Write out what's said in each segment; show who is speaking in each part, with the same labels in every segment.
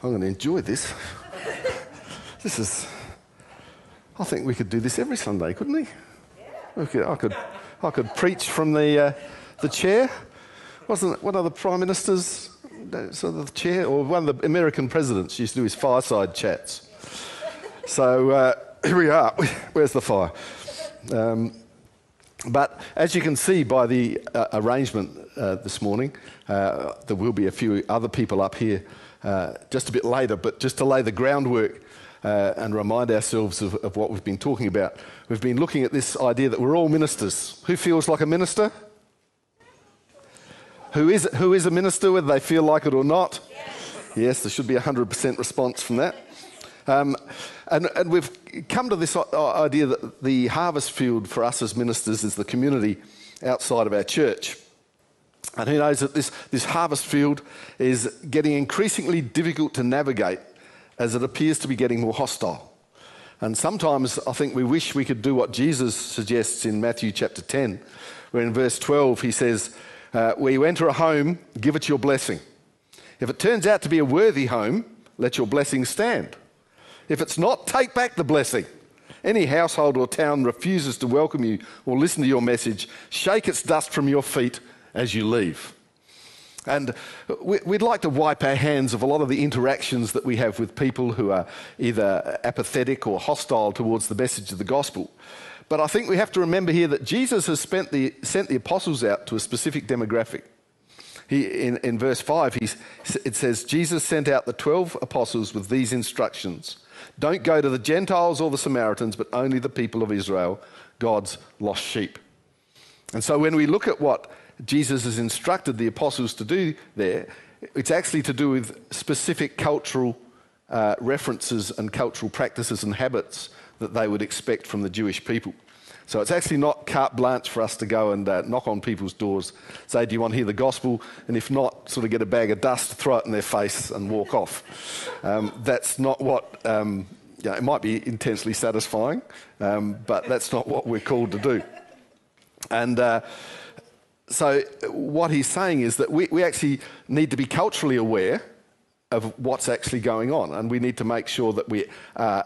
Speaker 1: I'm going to enjoy this. this is. I think we could do this every Sunday, couldn't we? Yeah. Could, I could. I could preach from the uh, the chair. Wasn't it, one of the prime ministers, sort of the chair, or one of the American presidents used to do his fireside chats. So uh, here we are. Where's the fire? Um, but as you can see by the uh, arrangement uh, this morning, uh, there will be a few other people up here uh, just a bit later, but just to lay the groundwork uh, and remind ourselves of, of, what we've been talking about. We've been looking at this idea that we're all ministers. Who feels like a minister? Who is, who is a minister, whether they feel like it or not? Yes, yes there should be a 100% response from that. Um, and, and, we've come to this idea that the harvest field for us as ministers is the community outside of our church. And who knows that this, this harvest field is getting increasingly difficult to navigate as it appears to be getting more hostile. And sometimes I think we wish we could do what Jesus suggests in Matthew chapter 10, where in verse 12 he says, uh, Where you enter a home, give it your blessing. If it turns out to be a worthy home, let your blessing stand. If it's not, take back the blessing. Any household or town refuses to welcome you or listen to your message, shake its dust from your feet as you leave. And we'd like to wipe our hands of a lot of the interactions that we have with people who are either apathetic or hostile towards the message of the gospel. But I think we have to remember here that Jesus has the, sent the apostles out to a specific demographic. He, in, in verse 5, it says, Jesus sent out the 12 apostles with these instructions Don't go to the Gentiles or the Samaritans, but only the people of Israel, God's lost sheep. And so when we look at what Jesus has instructed the apostles to do there, it's actually to do with specific cultural uh, references and cultural practices and habits that they would expect from the Jewish people. So it's actually not carte blanche for us to go and uh, knock on people's doors, say, Do you want to hear the gospel? And if not, sort of get a bag of dust, throw it in their face, and walk off. Um, that's not what, um, you know, it might be intensely satisfying, um, but that's not what we're called to do. And uh, so uh, what he's saying is that we, we actually need to be culturally aware of what's actually going on, and we need to make sure that we are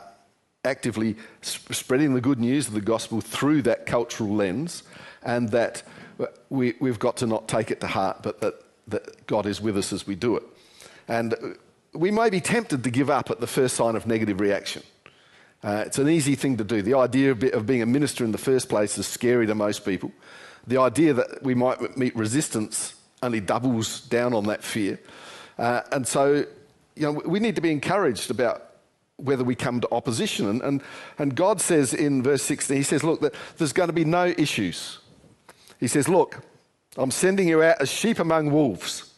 Speaker 1: actively spreading the good news of the gospel through that cultural lens, and that uh, we, we've got to not take it to heart, but that, that God is with us as we do it. And we may be tempted to give up at the first sign of negative reaction. Uh, it's an easy thing to do. The idea of being a minister in the first place is scary to most people. The idea that we might meet resistance only doubles down on that fear. Uh, and so, you know, we need to be encouraged about whether we come to opposition. And, and, and God says in verse 16, He says, Look, there's going to be no issues. He says, Look, I'm sending you out as sheep among wolves.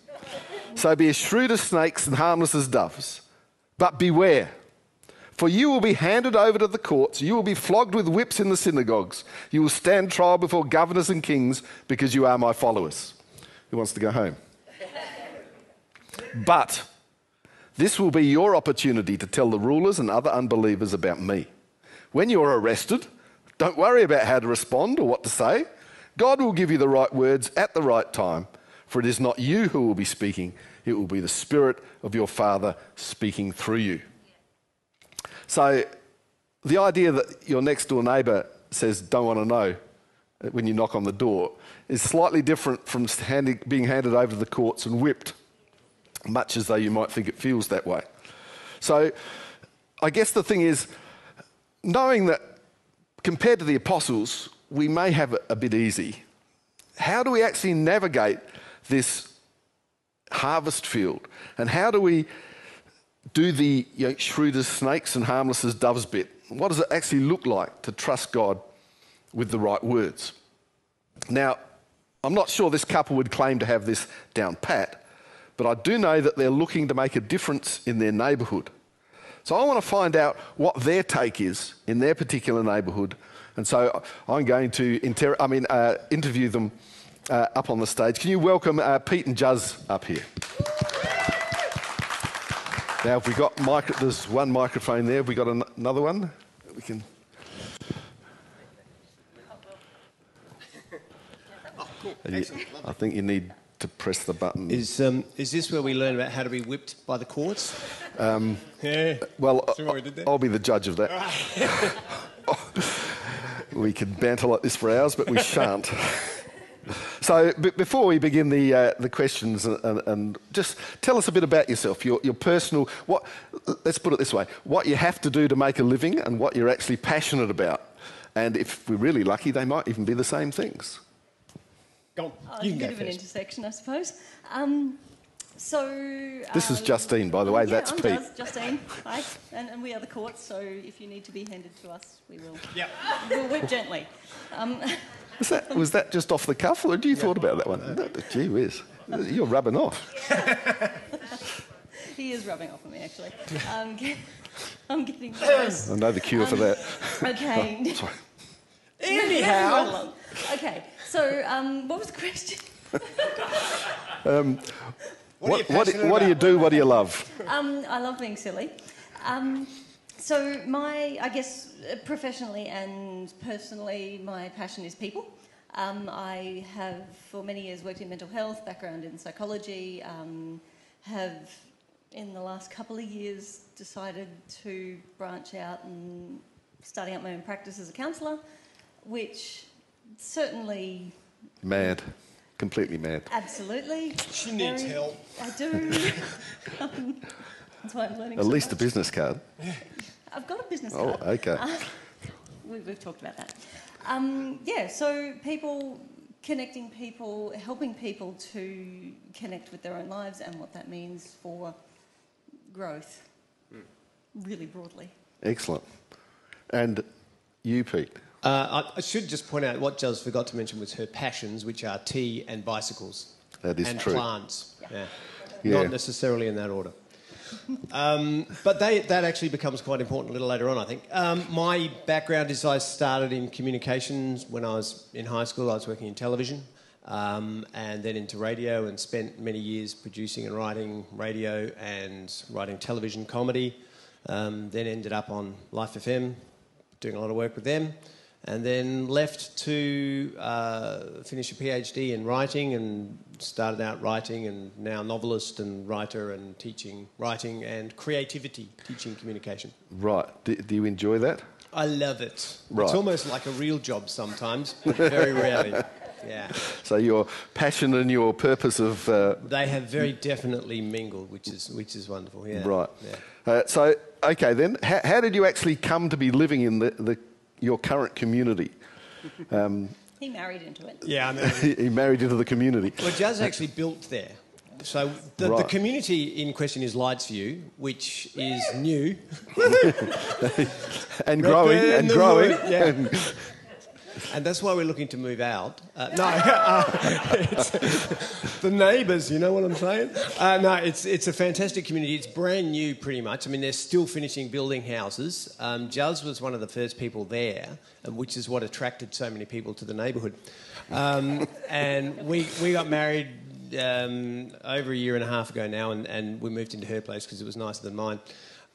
Speaker 1: So be as shrewd as snakes and harmless as doves. But beware, for you will be handed over to the courts, you will be flogged with whips in the synagogues, you will stand trial before governors and kings because you are my followers. Who wants to go home? but this will be your opportunity to tell the rulers and other unbelievers about me. When you're arrested, don't worry about how to respond or what to say. God will give you the right words at the right time, for it is not you who will be speaking, it will be the Spirit of your Father speaking through you. So, the idea that your next door neighbour says, don't want to know uh, when you knock on the door, is slightly different from being handed over to the courts and whipped much as though you might think it feels that way. So I guess the thing is, knowing that compared to the apostles, we may have it a bit easy, how do we actually navigate this harvest field? And how do we do the you know, shrewd as snakes and harmless as doves bit? What does it actually look like to trust God with the right words? Now, I'm not sure this couple would claim to have this down pat, but I do know that they're looking to make a difference in their neighbourhood. So I want to find out what their take is in their particular neighbourhood. And so I'm going to inter- I mean, uh, interview them uh, up on the stage. Can you welcome uh, Pete and Juz up here? Now, have we got mic- there's one microphone there. Have we got an- another one? We can. Oh, cool! I think you need to press the button.
Speaker 2: Is, um, is this where we learn about how to be whipped by the courts?
Speaker 1: Um,
Speaker 2: yeah.
Speaker 1: well,
Speaker 2: we?
Speaker 1: I'll be the judge of that. we could banter like this for hours, but we shan't. So, b- before we begin the, uh, the questions, and, and, and just tell us a bit about yourself, your, your personal, what, let's put it this way, what you have to do to make a living and what you're actually passionate about. And if we're really lucky, they might even be the same things.
Speaker 2: Go on.
Speaker 3: Oh,
Speaker 2: you
Speaker 3: a
Speaker 2: can
Speaker 3: bit
Speaker 2: go
Speaker 3: of an
Speaker 2: first.
Speaker 3: intersection, I suppose. Um, so
Speaker 1: This is
Speaker 3: um,
Speaker 1: Justine, by the way,
Speaker 3: yeah,
Speaker 1: that's
Speaker 3: I'm
Speaker 1: Pete.
Speaker 3: Jus- Justine. Hi, and, and we are the courts. So if you need to be handed to us, we will.
Speaker 2: Yep.
Speaker 3: We'll whip gently. Um,
Speaker 1: Was that, was that just off the cuff, or had you thought about that one? No, gee whiz, you're rubbing off.
Speaker 3: he is rubbing off on me, actually. Um, I'm getting nervous.
Speaker 1: I know the cure for that.
Speaker 3: Okay.
Speaker 1: Sorry.
Speaker 3: Anyhow. Okay. So um, what was the question?
Speaker 1: What,
Speaker 2: What
Speaker 1: what, what do you do? What do you love?
Speaker 3: Um, I love being silly. Um, so my, I guess, uh, professionally and personally, my passion is people. Um, I have for many years worked in mental health, background in psychology. Um, have in the last couple of years decided to branch out and starting up my own practice as a counsellor, which certainly,
Speaker 1: Mad, completely mad.
Speaker 3: absolutely,
Speaker 2: She needs
Speaker 3: very-
Speaker 2: help.
Speaker 3: I do. Um, that's why I'm learning.
Speaker 1: At
Speaker 3: so
Speaker 1: least a business card.
Speaker 3: I've got a business
Speaker 1: Oh,
Speaker 3: card.
Speaker 1: Oh, okay.
Speaker 3: We, we've talked about that. Um, yeah, so people connecting people, helping people to connect with their own lives and what that means for growth, really broadly.
Speaker 1: Excellent. And you, Pete?
Speaker 2: Uh, I, I should just point out what Juz forgot to mention was her passions, which are tea and bicycles.
Speaker 1: That is
Speaker 2: and
Speaker 1: true.
Speaker 2: plants. Yeah.
Speaker 1: Yeah.
Speaker 2: Not necessarily in that order. Um, but they, that actually becomes quite important a little later on, I think. Um, my background is I started in communications when I was in high school. I was working in television um, and then into radio and spent many years producing and writing radio and writing television comedy. Um, then ended up on Life FM, doing a lot of work with them, and then left to uh, finish a PhD in writing and started out writing and now novelist and writer and teaching writing and creativity, teaching communication.
Speaker 1: Right. Do, do you enjoy that?
Speaker 2: I love it.
Speaker 1: Right.
Speaker 2: It's almost like a real job sometimes, but very rarely. Yeah.
Speaker 1: So your passion and your purpose of uh,
Speaker 2: They have very definitely mingled, which is, which is wonderful. Yeah.
Speaker 1: right.
Speaker 2: Yeah.
Speaker 1: Uh, so okay, then how, how did you actually come to be living in the, the your current community? Um,
Speaker 3: He married into it.
Speaker 2: Yeah, I know.
Speaker 1: he married into the community.
Speaker 2: Well, Jazz actually built there. So the, the community in question is Lightsview, which is new.
Speaker 1: and growing and growing.
Speaker 2: yeah. And that's why we're looking to move out. Uh, no, uh, it's the neighbours, you know what I'm saying? Uh, no, it's, it's a fantastic community. It's brand new pretty much. I mean, they're still finishing building houses. Um, Juz was one of the first people there, which is what attracted so many people to the neighbourhood. Um, and we, we got married um, over a year and a half ago now, and, and we moved into her place because it was nicer than mine.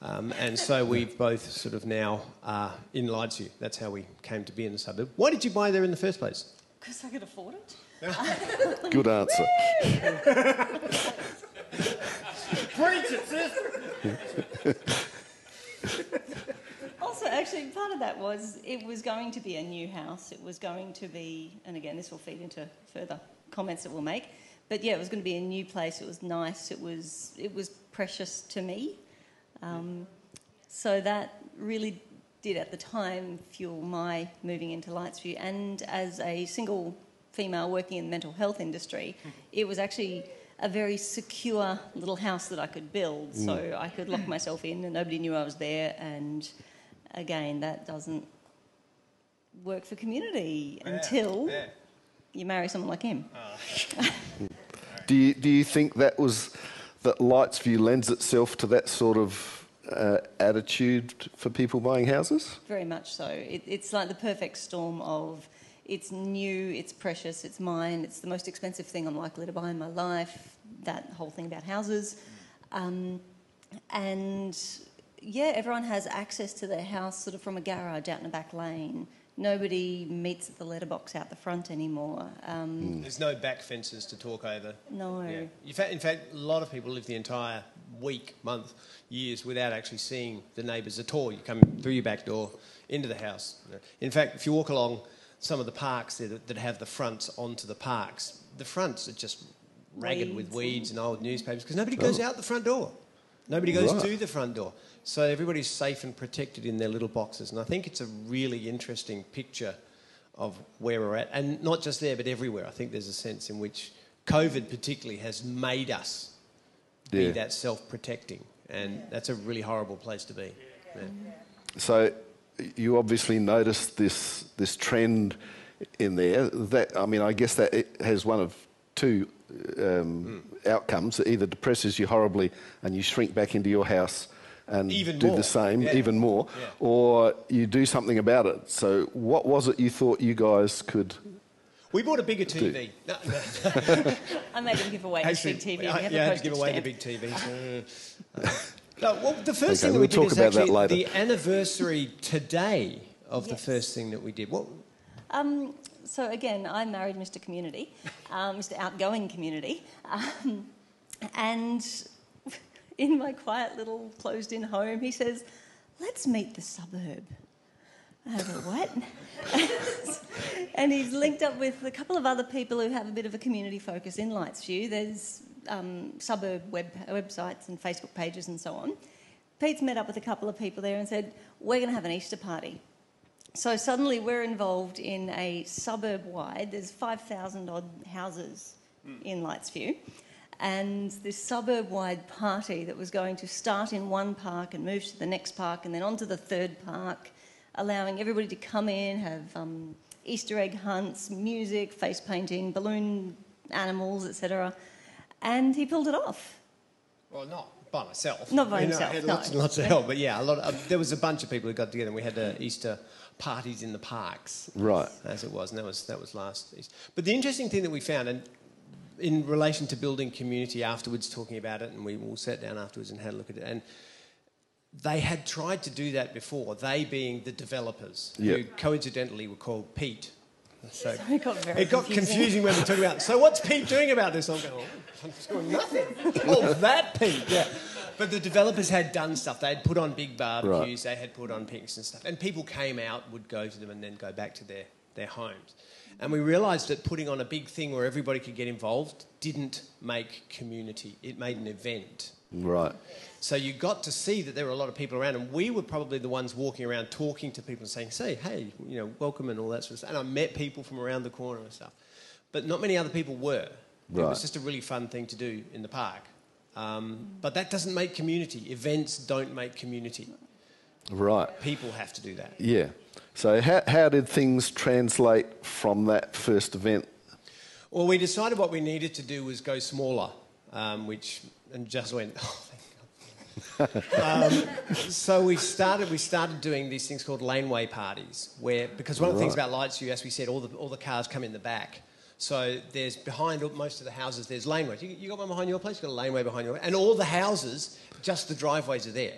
Speaker 2: Um, and so we've both sort of now uh, in Lightsview. That's how we came to be in the suburb. Why did you buy there in the first place?
Speaker 3: Because I could afford it.
Speaker 1: Good answer.
Speaker 2: Preach it, sister!
Speaker 3: Also, actually, part of that was it was going to be a new house. It was going to be, and again, this will feed into further comments that we'll make. But yeah, it was going to be a new place. It was nice. It was it was precious to me. Um, so that really did at the time fuel my moving into Lightsview. And as a single female working in the mental health industry, mm-hmm. it was actually a very secure little house that I could build. So mm. I could lock myself in and nobody knew I was there. And again, that doesn't work for community until you marry someone like him. Ah.
Speaker 1: Do you, do you think that was that Lightsview lends itself to that sort of uh, attitude for people buying houses?
Speaker 3: Very much so. It, it's like the perfect storm of it's new, it's precious, it's mine, it's the most expensive thing I'm likely to buy in my life, that whole thing about houses. Um, and yeah, everyone has access to their house sort of from a garage out in a back lane. Nobody meets at the letterbox out the front anymore. Um,
Speaker 2: There's no back fences to talk over.
Speaker 3: No.
Speaker 2: Yeah. In fact, in fact, a lot of people live the entire week, month, years without actually seeing the neighbours at all. You come through your back door into the house. In fact, if you walk along some of the parks that, that have the fronts onto the parks, the fronts are just ragged with
Speaker 3: Weeds
Speaker 2: weeds and old newspapers because nobody goes out the front door. Nobody goes
Speaker 1: Right.
Speaker 2: to the front door. So everybody's safe and protected in their little boxes. And I think it's a really interesting picture of where we're at. And not just there, but everywhere. I think there's a sense in which COVID, particularly, has made us be that self protecting. And that's a really horrible place to be. Yeah.
Speaker 1: So you obviously noticed this this trend in there. That I mean, I guess that it has one of two um, outcomes. It either depresses you horribly and you shrink back into your house and
Speaker 2: Even
Speaker 1: do
Speaker 2: more.
Speaker 1: the same,
Speaker 2: Yeah.
Speaker 1: even more,
Speaker 2: Yeah.
Speaker 1: or you do something about it. So what was it you thought you guys could?
Speaker 2: We bought a bigger TV. No, no.
Speaker 3: I made him give away his big TV. We
Speaker 2: I- yeah, I
Speaker 3: a
Speaker 2: had to give away
Speaker 3: stamp.
Speaker 2: the big TV. uh, no, well, the first
Speaker 1: Okay,
Speaker 2: thing that
Speaker 1: we'll
Speaker 2: we did
Speaker 1: talk
Speaker 2: is
Speaker 1: about that
Speaker 2: actually
Speaker 1: later.
Speaker 2: the anniversary today of the first thing that we did. What,
Speaker 3: Um, so again, I married Mr. Community, um, Mr. Outgoing Community, um, and in my quiet little closed-in home, he says, "Let's meet the suburb." I go, what? and he's linked up with a couple of other people who have a bit of a community focus in Lightsview. There's um, suburb web, websites and Facebook pages and so on. Pete's met up with a couple of people there and said, We're going to have an Easter party. So suddenly we're involved in a suburb wide, there's 5,000 odd houses in Lightsview, and this suburb wide party that was going to start in one park and move to the next park and then on to the third park, allowing everybody to come in, have um, Easter egg hunts, music, face painting, balloon animals, etc. And he pulled it off.
Speaker 2: well, not by myself.
Speaker 3: Not by
Speaker 2: I mean,
Speaker 3: himself,
Speaker 2: I had
Speaker 3: no.
Speaker 2: lots and lots of help, but yeah, a lot. Of, there was a bunch of people who got together, and we had uh, Easter parties in the parks.
Speaker 1: Right.
Speaker 2: as it was, and that was that was last. Easter. But the interesting thing that we found, and in relation to building community afterwards, talking about it, and we all sat down afterwards and had a look at it, and they had tried to do that before. They being the developers, who coincidentally were called Pete. So
Speaker 3: It got very
Speaker 2: it got confusing when we talked about. So what's Pete doing about this? I'm going, oh, I'm just going nothing. oh, that Pete, yeah. But the developers had done stuff. They had put on big barbecues. They had put on picnics and stuff. And people came out, would go to them, and then go back to their their homes. And we realised that putting on a big thing where everybody could get involved didn't make community. It made an event.
Speaker 1: Right.
Speaker 2: So you got to see that there were a lot of people around, and we were probably the ones walking around talking to people and saying, "Say, hey, you know, welcome," and all that sort of stuff. And I met people from around the corner and stuff, but not many other people were. It was just a really fun thing to do in the park. Um, but that doesn't make community. Events don't make community.
Speaker 1: Right.
Speaker 2: People have to do that.
Speaker 1: Yeah. So how, how did things translate from that first event?
Speaker 2: Well, we decided what we needed to do was go smaller, um, which and just went. Oh, thank God. um, so we started. We started doing these things called laneway parties, where because one of the things about Lightsview as we said, all the all the cars come in the back. So there's behind most of the houses. There's laneways. You, you got one behind your place. You got a laneway behind your, and all the houses, just the driveways are there,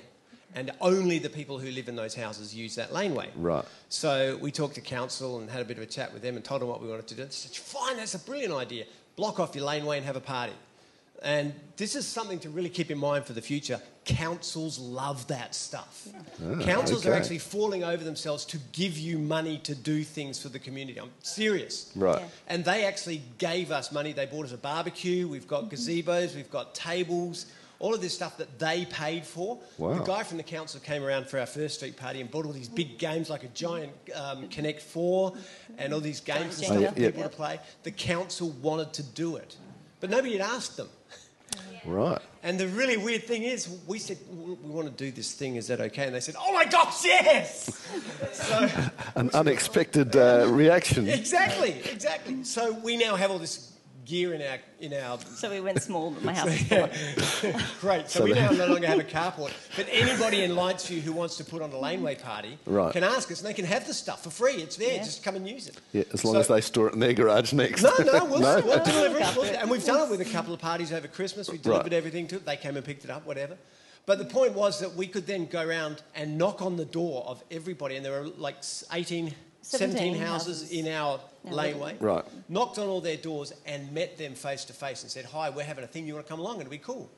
Speaker 2: and only the people who live in those houses use that laneway.
Speaker 1: Right.
Speaker 2: So we talked to council and had a bit of a chat with them and told them what we wanted to do. They said, fine, that's a brilliant idea. Block off your laneway and have a party. And this is something to really keep in mind for the future. Councils love that stuff. Councils are actually falling over themselves to give you money to do things for the community. I'm serious.
Speaker 1: Right.
Speaker 3: Yeah.
Speaker 2: And they actually gave us money. They bought us a barbecue. We've got gazebos. We've got tables. All of this stuff that they paid for.
Speaker 1: Wow.
Speaker 2: The guy from the council came around for our first street party and bought all these big games like a giant um, Connect Four and all these games and
Speaker 3: Giant
Speaker 2: stuff for
Speaker 1: Jenga.
Speaker 2: people to play. The council wanted to do it, but nobody had asked them.
Speaker 1: Right.
Speaker 2: And the really weird thing is, we said, we want to do this thing, is that okay? And they said, oh my gosh, yes! so,
Speaker 1: An unexpected uh, reaction.
Speaker 2: exactly, exactly. So we now have all this gear in our, in our
Speaker 3: So we went small, but my house is full.
Speaker 2: Great. So,
Speaker 1: So
Speaker 2: we now no longer have a carport. But anybody in Lightsview who wants to put on a laneway party
Speaker 1: Right.
Speaker 2: can ask us, and they can have the stuff for free. It's there.
Speaker 3: Yeah.
Speaker 2: Just come and use it.
Speaker 1: Yeah, as long
Speaker 2: So-
Speaker 1: as they store it in their garage next.
Speaker 2: No, no, we'll,
Speaker 1: No?
Speaker 2: we'll deliver
Speaker 3: Look
Speaker 2: it. We'll-
Speaker 3: it.
Speaker 2: and we've done it with a couple of parties over Christmas. We delivered everything to it. They came and picked it up, whatever. But the point was that we could then go around and knock on the door of everybody, and there were like 18 17, houses, in our
Speaker 3: Now,
Speaker 2: laneway.
Speaker 1: Right.
Speaker 2: Knocked on all their doors and met them face to face and said, Hi, we're having a thing, you want to come along? It'll be cool.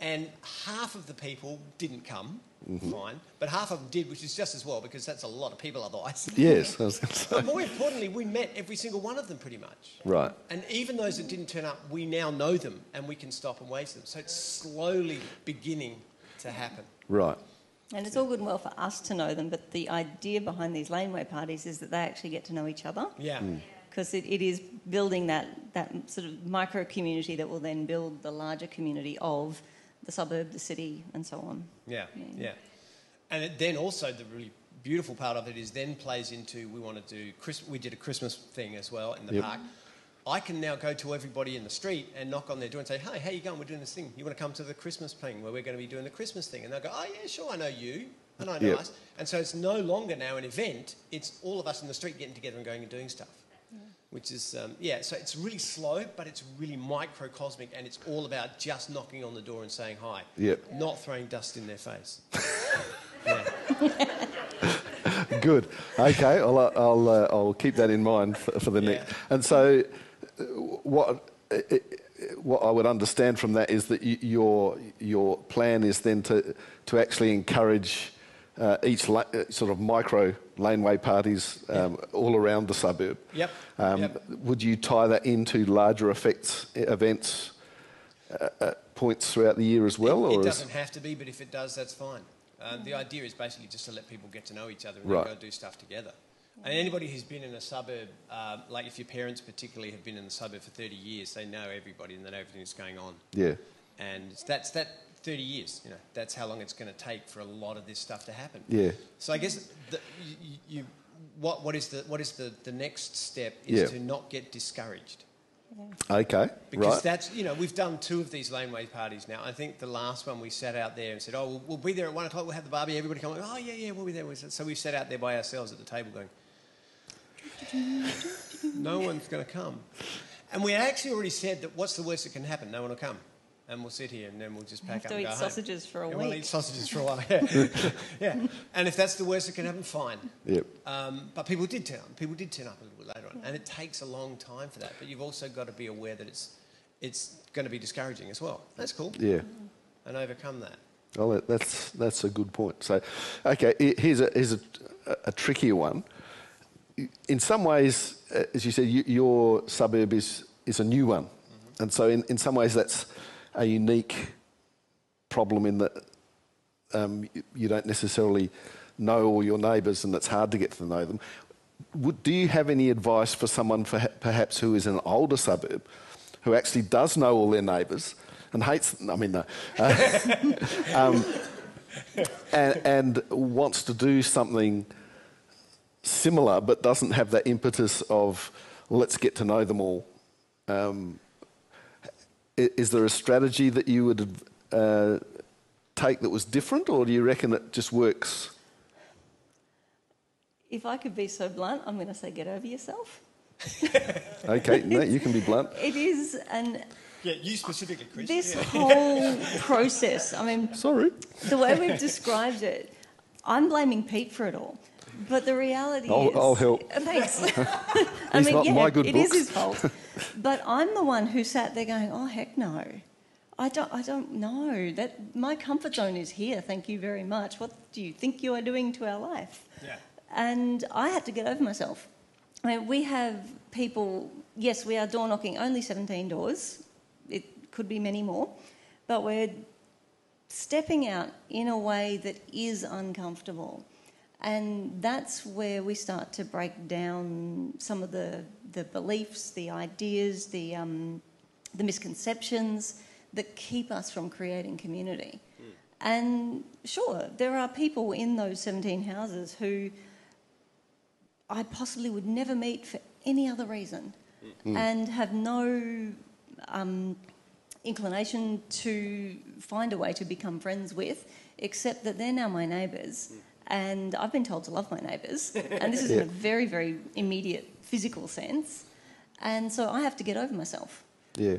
Speaker 2: And half of the people didn't come,
Speaker 1: Mm-hmm.
Speaker 2: fine, but half of them did, which is just as well because that's a lot of people otherwise.
Speaker 1: Yes, I was going to say.
Speaker 2: But more importantly, we met every single one of them pretty much.
Speaker 1: Right.
Speaker 2: And even those that didn't turn up, we now know them and we can stop and wave to them. So it's slowly beginning to happen.
Speaker 1: Right.
Speaker 3: And it's all good and well for us to know them, but the idea behind these laneway parties is that they actually get to know each other.
Speaker 2: Yeah. Mm.
Speaker 3: Because it, it is building that, that sort of micro community that will then build the larger community of the suburb, the city, and so on.
Speaker 2: Yeah, yeah. And it, then also the really beautiful part of it is then plays into we want to do Chris, we did a Christmas thing as well in the
Speaker 1: Yep.
Speaker 2: park. I can now go to everybody in the street and knock on their door and say, "Hey, how you going? We're doing this thing. You want to come to the Christmas thing where we're going to be doing the Christmas thing?" And they'll go, "Oh yeah, sure, I know you, and I know
Speaker 1: Yep.
Speaker 2: us." And so it's no longer now an event; it's all of us in the street getting together and going and doing stuff. Which is um, yeah, so it's really slow, but it's really microcosmic, and it's all about just knocking on the door and saying hi
Speaker 1: Yep.
Speaker 2: not throwing dust in their face. yeah.
Speaker 1: Good. Okay, I'll, uh, I'll, uh, I'll keep that in mind for, for the next. And so, what, uh, uh, what I would understand from that is that your, your plan is then to, to actually encourage uh, each la- uh, sort of micro laneway parties um, all around the suburb.
Speaker 2: Yep,
Speaker 1: Um,
Speaker 2: yep.
Speaker 1: Would you tie that into larger effects, events, uh, uh, points throughout the year as well?
Speaker 2: it, it doesn't have to be, but if it does, that's fine. Um, the idea is basically just to let people get to know each other and
Speaker 1: Right.
Speaker 2: go do stuff together. And anybody who's been in a suburb, um, like if your parents particularly have been in the suburb for 30 years, they know everybody and they know everything that's going on.
Speaker 1: Yeah.
Speaker 2: And that's that 30 years, you know, that's how long it's going to take for a lot of this stuff to happen.
Speaker 1: Yeah.
Speaker 2: So I guess the, you, you, what, what is, the, what is the, the next step is
Speaker 1: Yeah.
Speaker 2: to not get discouraged.
Speaker 1: Okay.
Speaker 2: Because
Speaker 1: right.
Speaker 2: that's, you know, we've done two of these laneway parties now. I think the last one we sat out there and said, oh, we'll, we'll be there at one o'clock, we'll have the barbie, everybody come. Oh, yeah, yeah, we'll be there. So we sat out there by ourselves at the table going, no one's going to come. And we actually already said that what's the worst that can happen? No one will come. And we'll sit here and then we'll just pack
Speaker 3: have
Speaker 2: up
Speaker 3: to
Speaker 2: and go home.
Speaker 3: sausages for a
Speaker 2: And We'll eat sausages for a while, yeah. yeah. And if that's the worst that can happen, fine.
Speaker 1: Yep.
Speaker 2: Um, but people did turn up. People did turn up a little bit later on, and it takes a long time for that. But you've also got to be aware that it's it's going to be discouraging as well. That's cool,
Speaker 1: Yeah.
Speaker 2: and overcome that.
Speaker 1: Well, that's that's a good point. So, okay, here's a here's a, a trickier one. In some ways, uh, as you said, you, your suburb is is a new one, and so in, in some ways that's a unique problem in that um, you, you don't necessarily know all your neighbours, and it's hard to get to know them. Would, do you have any advice for someone for, perhaps who is in an older suburb, who actually does know all their neighbours and hates? them? I mean, no. Uh, um, and, and wants to do something similar, but doesn't have that impetus of let's get to know them all. Um, is there a strategy that you would uh, take that was different, or do you reckon it just works?
Speaker 3: If I could be so blunt, I'm going to say get over yourself.
Speaker 1: Okay, no, you can be blunt.
Speaker 3: It is an
Speaker 2: Yeah, you specifically, Chris.
Speaker 3: this
Speaker 2: Yeah.
Speaker 3: whole process. I mean,
Speaker 1: Sorry.
Speaker 3: the way we've described it, I'm blaming Pete for it all. But the reality
Speaker 1: I'll-
Speaker 3: is,
Speaker 1: I'll help.
Speaker 3: Thanks. I mean,
Speaker 1: not
Speaker 3: yeah,
Speaker 1: my good
Speaker 3: it is
Speaker 1: books.
Speaker 3: his fault. But I'm the one who sat there going, "Oh heck no, I don't, I don't know that my comfort zone is here. Thank you very much. What do you think you are doing to our life?"
Speaker 2: Yeah.
Speaker 3: And I had to get over myself. I mean, we have people, yes, we are door knocking only 17 doors. It could be many more. But we're stepping out in a way that is uncomfortable. And that's where we start to break down some of the, the beliefs, the ideas, the, um, the misconceptions that keep us from creating community. And sure, there are people in those 17 houses who I possibly would never meet for any other reason and have no um, inclination to find a way to become friends with, except that they're now my neighbours. And I've been told to love my neighbours. and this is in a very, very immediate physical sense. And so I have to get over myself.
Speaker 1: Yeah.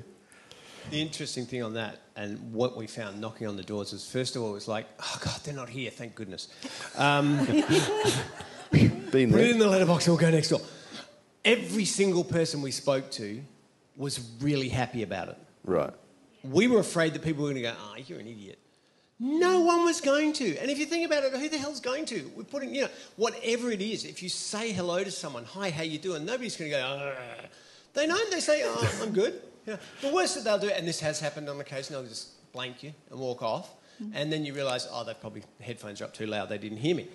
Speaker 2: The interesting thing on that, and what we found knocking on the doors was, first of all, it was like, oh God, they're not here, thank goodness. Um,
Speaker 1: Been
Speaker 2: put it in the letterbox, and we'll go next door. Every single person we spoke to was really happy about it.
Speaker 1: Right.
Speaker 2: We were afraid that people were going to go, ah, you're an idiot. No one was going to. And if you think about it, who the hell's going to? We're putting, you know, whatever it is, if you say hello to someone, hi, how you doing? Nobody's going to go, "Argh." They know, they say, oh, I'm good. The worst that they'll do, and this has happened on occasion, they'll just blank you and walk off. Mm-hmm. And then you realise, oh, they've probably headphones are up too loud. They didn't hear me,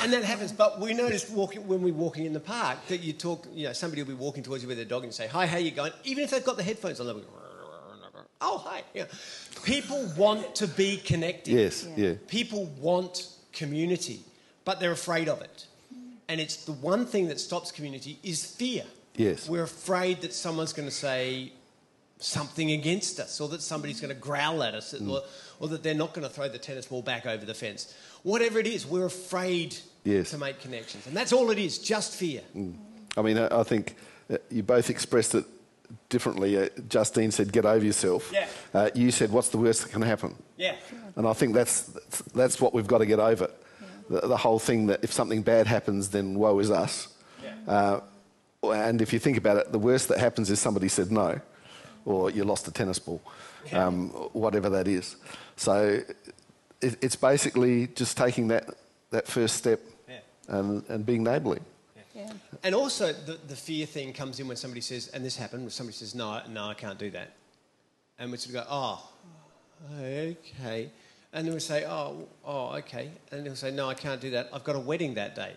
Speaker 2: and that happens. But we noticed walking when we're walking in the park that you talk. You know, somebody will be walking towards you with their dog and say, "Hi, how you going?" Even if they've got the headphones on, they'll be, "Oh, hi." Yeah. People want to be connected.
Speaker 1: Yes, yeah.
Speaker 2: People want community, but they're afraid of it. And it's the one thing that stops community is fear.
Speaker 1: Yes.
Speaker 2: We're afraid that someone's going to say something against us, or that somebody's going to growl at us,
Speaker 1: Mm.
Speaker 2: or, or that they're not going to throw the tennis ball back over the fence. Whatever it is, we're afraid
Speaker 1: Yes.
Speaker 2: to make connections. And that's all it is, just fear.
Speaker 1: I mean, I I think uh, you both expressed it differently. Uh, Justine said, "Get over yourself."
Speaker 2: Yeah.
Speaker 1: Uh, you said, "What's the worst that can happen?"
Speaker 2: Yeah.
Speaker 1: And I think that's that's, that's what we've got to get over. The, the whole thing that if something bad happens, then woe is us. Uh, and if you think about it, the worst that happens is somebody said no, or you lost a tennis ball, um, whatever that is. So it, it's basically just taking that, that first step
Speaker 2: Yeah.
Speaker 1: and, and being neighbourly.
Speaker 3: Yeah.
Speaker 2: And also, the, the fear thing comes in when somebody says, and this happened, when somebody says, no, no, I can't do that. And we sort of go, oh, okay. And then we say, oh, oh, okay. And they'll say, no, I can't do that. I've got a wedding that day.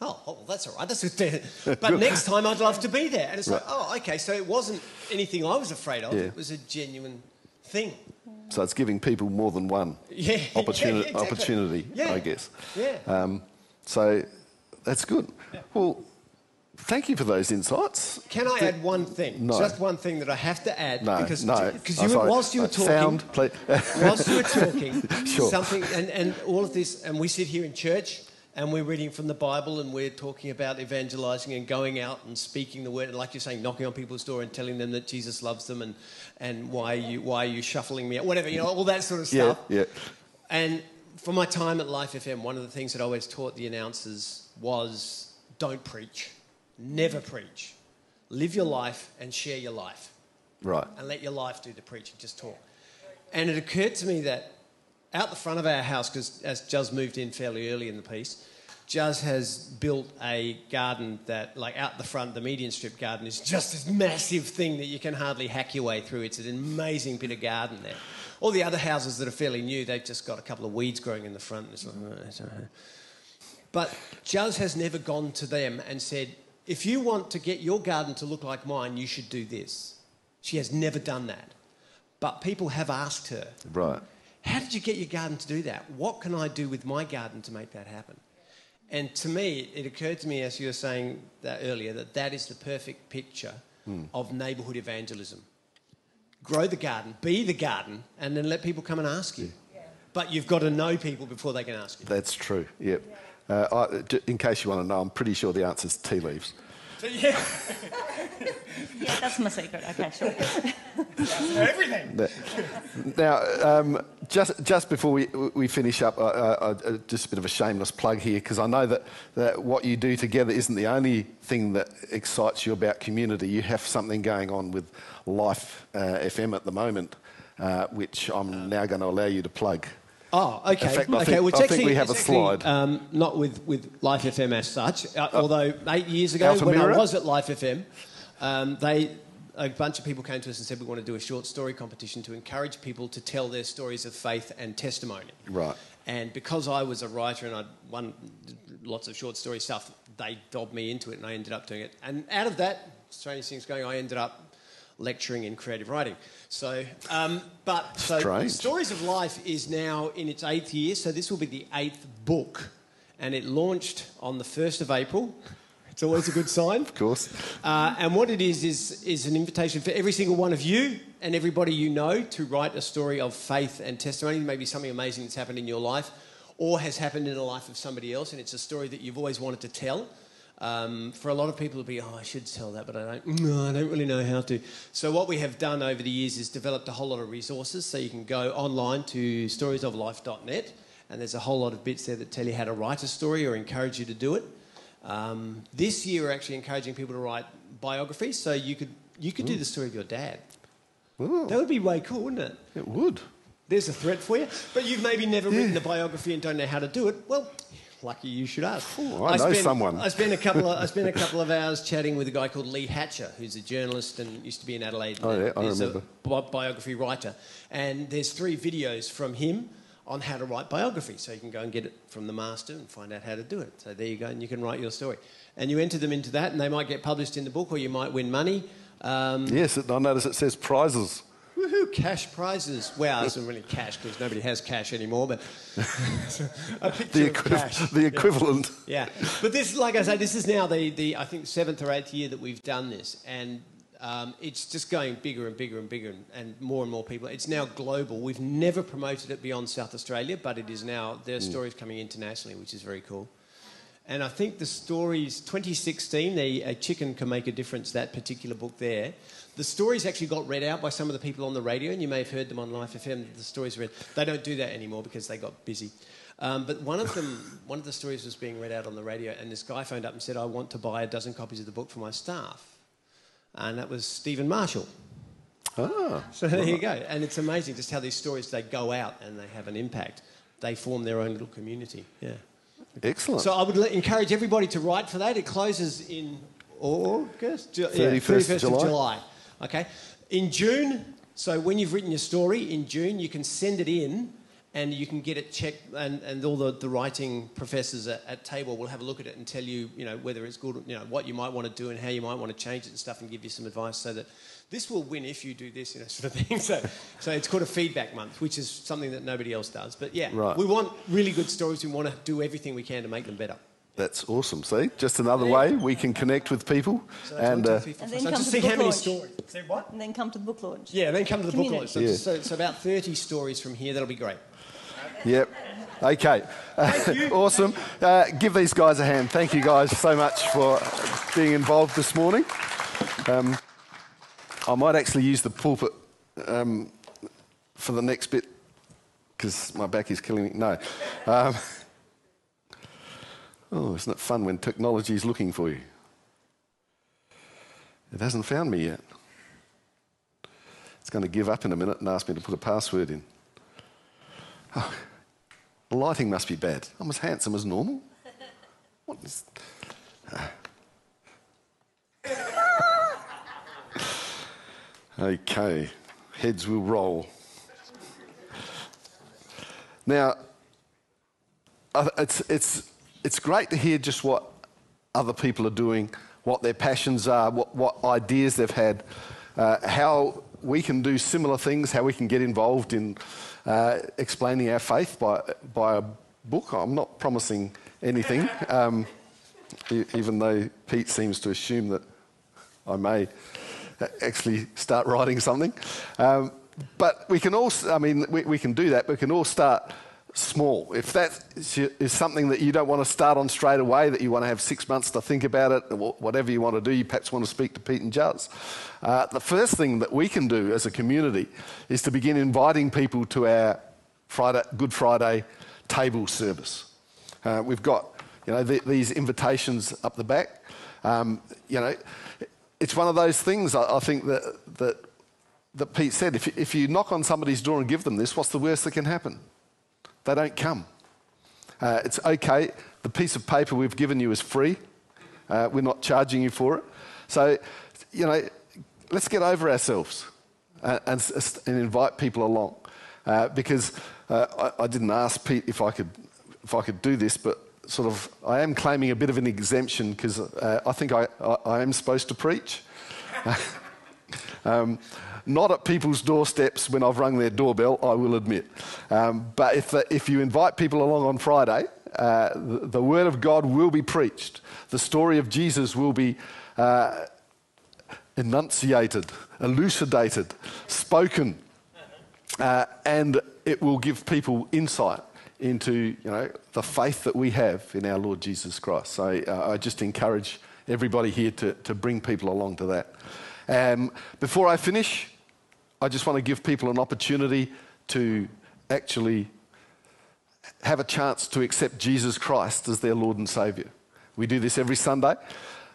Speaker 2: Oh, oh well, that's all right. That's a but next time I'd love to be there. And it's like, oh, okay. So it wasn't anything I was afraid of.
Speaker 1: Yeah.
Speaker 2: It was a genuine thing.
Speaker 1: So it's giving people more than one
Speaker 2: Yeah.
Speaker 1: opportunity,
Speaker 2: yeah, exactly.
Speaker 1: opportunity
Speaker 2: Yeah.
Speaker 1: I guess.
Speaker 2: Yeah.
Speaker 1: Um, so that's good. Well, thank you for those insights.
Speaker 2: Can I add one thing?
Speaker 1: No.
Speaker 2: Just one thing that I have to add.
Speaker 1: No,
Speaker 2: because,
Speaker 1: no.
Speaker 2: Because
Speaker 1: Oh,
Speaker 2: you,
Speaker 1: sorry.
Speaker 2: whilst you were
Speaker 1: Uh,
Speaker 2: talking,
Speaker 1: Sound,
Speaker 2: whilst you were talking,
Speaker 1: Sure.
Speaker 2: something, and, and all of this, and we sit here in church and we're reading from the Bible and we're talking about evangelizing and going out and speaking the word, and like you're saying, knocking on people's door and telling them that Jesus loves them and, and why, are you, why are you shuffling me out, whatever, you know, all that sort of
Speaker 1: yeah,
Speaker 2: stuff.
Speaker 1: yeah.
Speaker 2: And for my time at Life FM, one of the things that I always taught the announcers was don't preach, never preach. Live your life and share your life
Speaker 1: Right.
Speaker 2: and let your life do the preaching, just talk. And it occurred to me that out the front of our house, because as Juz moved in fairly early in the piece, Juz has built a garden that, like out the front, the median strip garden is just this massive thing that you can hardly hack your way through. It's an amazing bit of garden there. All the other houses that are fairly new, they've just got a couple of weeds growing in the front. It's like, oh, uh, "Oh, it's all right." But Juz has never gone to them and said, if you want to get your garden to look like mine, you should do this. She has never done that. But people have asked her,
Speaker 1: Right.
Speaker 2: how did you get your garden to do that? What can I do with my garden to make that happen? And to me, it occurred to me as you were saying that earlier that that is the perfect picture hmm. of neighbourhood evangelism. Grow the garden, be the garden, and then let people come and ask you. But you've got to know people before they can ask you.
Speaker 1: That's true. Yep. Uh, I, j- in case you want to know, I'm pretty sure the answer is tea leaves.
Speaker 2: Yeah,
Speaker 3: Yeah, that's my secret. Okay, sure.
Speaker 2: everything.
Speaker 1: Now, um, just just before we we finish up, uh, uh, uh, just a bit of a shameless plug here because I know that, that what you do together isn't the only thing that excites you about community. You have something going on with Life uh, FM at the moment, uh, which I'm now going to allow you to plug.
Speaker 2: Oh, okay.
Speaker 1: Fact,
Speaker 2: okay,
Speaker 1: think-
Speaker 2: well, it's
Speaker 1: I think we have a slide.
Speaker 2: Um, not with, with Life FM as such, uh, although eight years ago when
Speaker 1: Altamira?
Speaker 2: I was at Life FM, um, they, a bunch of people came to us and said we want to do a short story competition to encourage people to tell their stories of faith and testimony.
Speaker 1: Right.
Speaker 2: And because I was a writer and I'd won lots of short story stuff, they dobbed me into it and I ended up doing it. And out of that, strange things going, I ended up lecturing in creative writing. So, um, but so
Speaker 1: Strange.
Speaker 2: Stories of Life is now in its eighth year, so this will be the eighth book. And it launched on the 1st of April. It's always a good sign.
Speaker 1: Of course.
Speaker 2: Uh, and what it is, is is an invitation for every single one of you and everybody you know to write a story of faith and testimony, maybe something amazing that's happened in your life or has happened in the life of somebody else, and it's a story that you've always wanted to tell. Um, for a lot of people, it'll be, oh, I should tell that, but I don't, no, I don't really know how to. So, what we have done over the years is developed a whole lot of resources. So, you can go online to storiesoflife.net, and there's a whole lot of bits there that tell you how to write a story or encourage you to do it. Um, this year, we're actually encouraging people to write biographies, so you could you could do the story of your dad.
Speaker 1: Ooh,
Speaker 2: That would be way cool, wouldn't it?
Speaker 1: it would.
Speaker 2: There's a threat for you, but you've maybe never written a biography and don't know how to do it. Well, lucky you should ask.
Speaker 1: Ooh, I know
Speaker 2: spent,
Speaker 1: someone.
Speaker 2: I spent a couple of I spent a couple of hours chatting with a guy called Leigh Hatcher, who's a journalist and used to be in Adelaide.
Speaker 1: Oh, yeah, I
Speaker 2: He's
Speaker 1: remember.
Speaker 2: a bi- biography writer, and there's three videos from him on how to write biography. So you can go and get it from the master and find out how to do it. So there you go, and you can write your story. And you enter them into that, and they might get published in the book, or you might win money. Um,
Speaker 1: Yes, I notice it says prizes.
Speaker 2: Woohoo, cash prizes. Wow, this isn't really cash because nobody has cash anymore, but a picture
Speaker 1: The,
Speaker 2: of cash.
Speaker 1: the equivalent.
Speaker 2: Yeah, but this, like I say, this is now the, the I think seventh or eighth year that we've done this, and um, it's just going bigger and bigger and bigger, and, and more and more people. It's now global. We've never promoted it beyond South Australia, but it is now. There are stories coming internationally, which is very cool. And I think the stories, 2016, the A Chicken Can Make a Difference, that particular book there, the stories actually got read out by some of the people on the radio, and you may have heard them on Life FM. The stories read. They don't do that anymore because they got busy. Um, but one of them, one of the stories was being read out on the radio, and this guy phoned up and said, "I want to buy a dozen copies of the book for my staff," and that was Steven Marshall.
Speaker 1: Ah,
Speaker 2: So there you go. And it's amazing just how these stories they go out and they have an impact. They form their own little community. Yeah.
Speaker 1: excellent.
Speaker 2: So I would encourage everybody to write for that. It closes in August, Ju-
Speaker 1: 31st of July.
Speaker 2: of July. Okay. In June, so when you've written your story in June, you can send it in and you can get it checked and, and all the, the writing professors at, at Tabor will have a look at it and tell you, you know, whether it's good, you know, what you might want to do and how you might want to change it and stuff and give you some advice so that this will win if you do this, you know, sort of thing. So, so it's called a feedback month, which is something that nobody else does. But yeah,
Speaker 1: Right.
Speaker 2: we want really good stories. We want to do everything we can to make them better.
Speaker 1: That's awesome. See, just another way we can connect with people.
Speaker 2: So
Speaker 1: and uh,
Speaker 2: two, three, four,
Speaker 3: And then
Speaker 2: So
Speaker 3: come
Speaker 2: just
Speaker 3: to the
Speaker 2: see how
Speaker 3: book
Speaker 2: many
Speaker 3: launch.
Speaker 2: stories. Say what?
Speaker 3: And then come to the book launch.
Speaker 2: Yeah, then come to the book launch. So,
Speaker 1: Yeah.
Speaker 2: so, so about 30 stories from here. That'll be great.
Speaker 1: Yep. Okay. awesome. Uh, give these guys a hand. Thank you guys so much for being involved this morning. Um, I might actually use the pulpit um, for the next bit because my back is killing me. No. Um, oh, isn't it fun when technology is looking for you? It hasn't found me yet. It's going to give up in a minute and ask me to put a password in. Oh, The lighting must be bad. I'm as handsome as normal. What is. okay, heads will roll. Now, it's, it's, it's great to hear just what other people are doing, what their passions are, what, what ideas they've had, uh, how we can do similar things, how we can get involved in uh, explaining our faith by, by a book. I'm not promising anything, um, even though Pete seems to assume that I may actually start writing something. Um, but we can all, I mean, we, we can do that, but we can all start small. If that is, something that you don't want to start on straight away, that you want to have six months to think about it, whatever you want to do, you perhaps want to speak to Pete and Juz. Uh, the first thing that we can do as a community is to begin inviting people to our Friday, Good Friday table service. Uh, we've got, you know, the, these invitations up the back. Um, you know, it's one of those things I, I think that, that, that Pete said. If, if you knock on somebody's door and give them this, what's the worst that can happen? They don't come. Uh, it's okay. The piece of paper we've given you is free. Uh, we're not charging you for it. So, you know, let's get over ourselves and, and, and invite people along. Uh, because uh, I, I didn't ask Pete if I could if I could do this, but sort of I am claiming a bit of an exemption because uh, I think I, I, I am supposed to preach. Um, not at people's doorsteps when I've rung their doorbell, I will admit. Um, but if, the, if you invite people along on Friday, uh, the, the Word of God will be preached. The story of Jesus will be uh, enunciated, elucidated, spoken, uh, and it will give people insight into you know, the faith that we have in our Lord Jesus Christ. So uh, I just encourage everybody here to, to bring people along to that. Um, before I finish, I just want to give people an opportunity to actually have a chance to accept Jesus Christ as their Lord and Saviour. We do this every Sunday.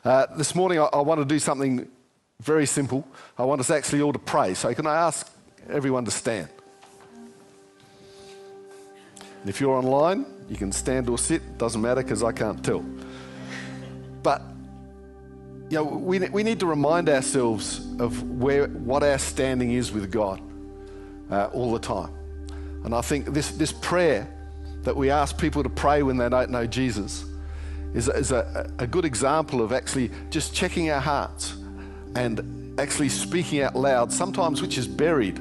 Speaker 1: Uh, this morning, I, I want to do something very simple. I want us actually all to pray. So, can I ask everyone to stand? And if you're online, you can stand or sit, doesn't matter because I can't tell. You know, we, we need to remind ourselves of where, what our standing is with God uh, all the time. And I think this, this prayer that we ask people to pray when they don't know Jesus is, is a, a good example of actually just checking our hearts and actually speaking out loud, sometimes which is buried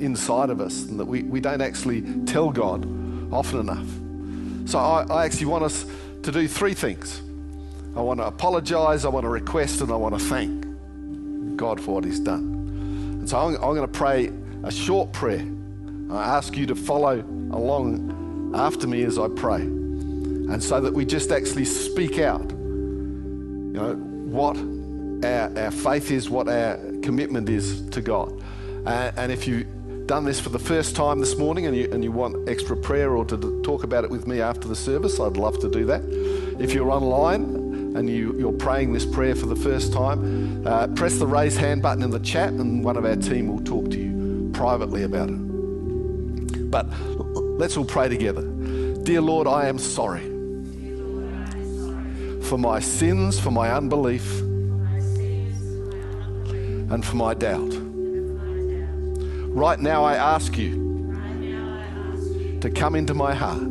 Speaker 1: inside of us, and that we, we don't actually tell God often enough. So I, I actually want us to do three things. I want to apologize, I want to request, and I want to thank God for what He's done. And so I'm, I'm going to pray a short prayer. I ask you to follow along after me as I pray. And so that we just actually speak out, you know, what our, our faith is, what our commitment is to God. And if you've done this for the first time this morning and you, and you want extra prayer or to talk about it with me after the service, I'd love to do that. If you're online and you, you're praying this prayer for the first time, uh, press the raise hand button in the chat and one of our team will talk to you privately about it. But let's all pray together. Dear Lord, I am sorry for my sins, for my unbelief, and for my doubt. Right now, I ask you to come into my heart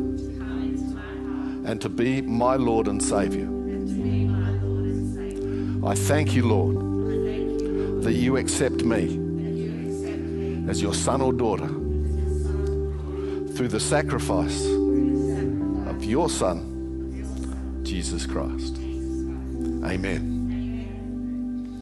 Speaker 1: and to be my Lord and Savior. I thank you, Lord, that you accept me as your son or daughter through the sacrifice of your Son, Jesus Christ. Amen.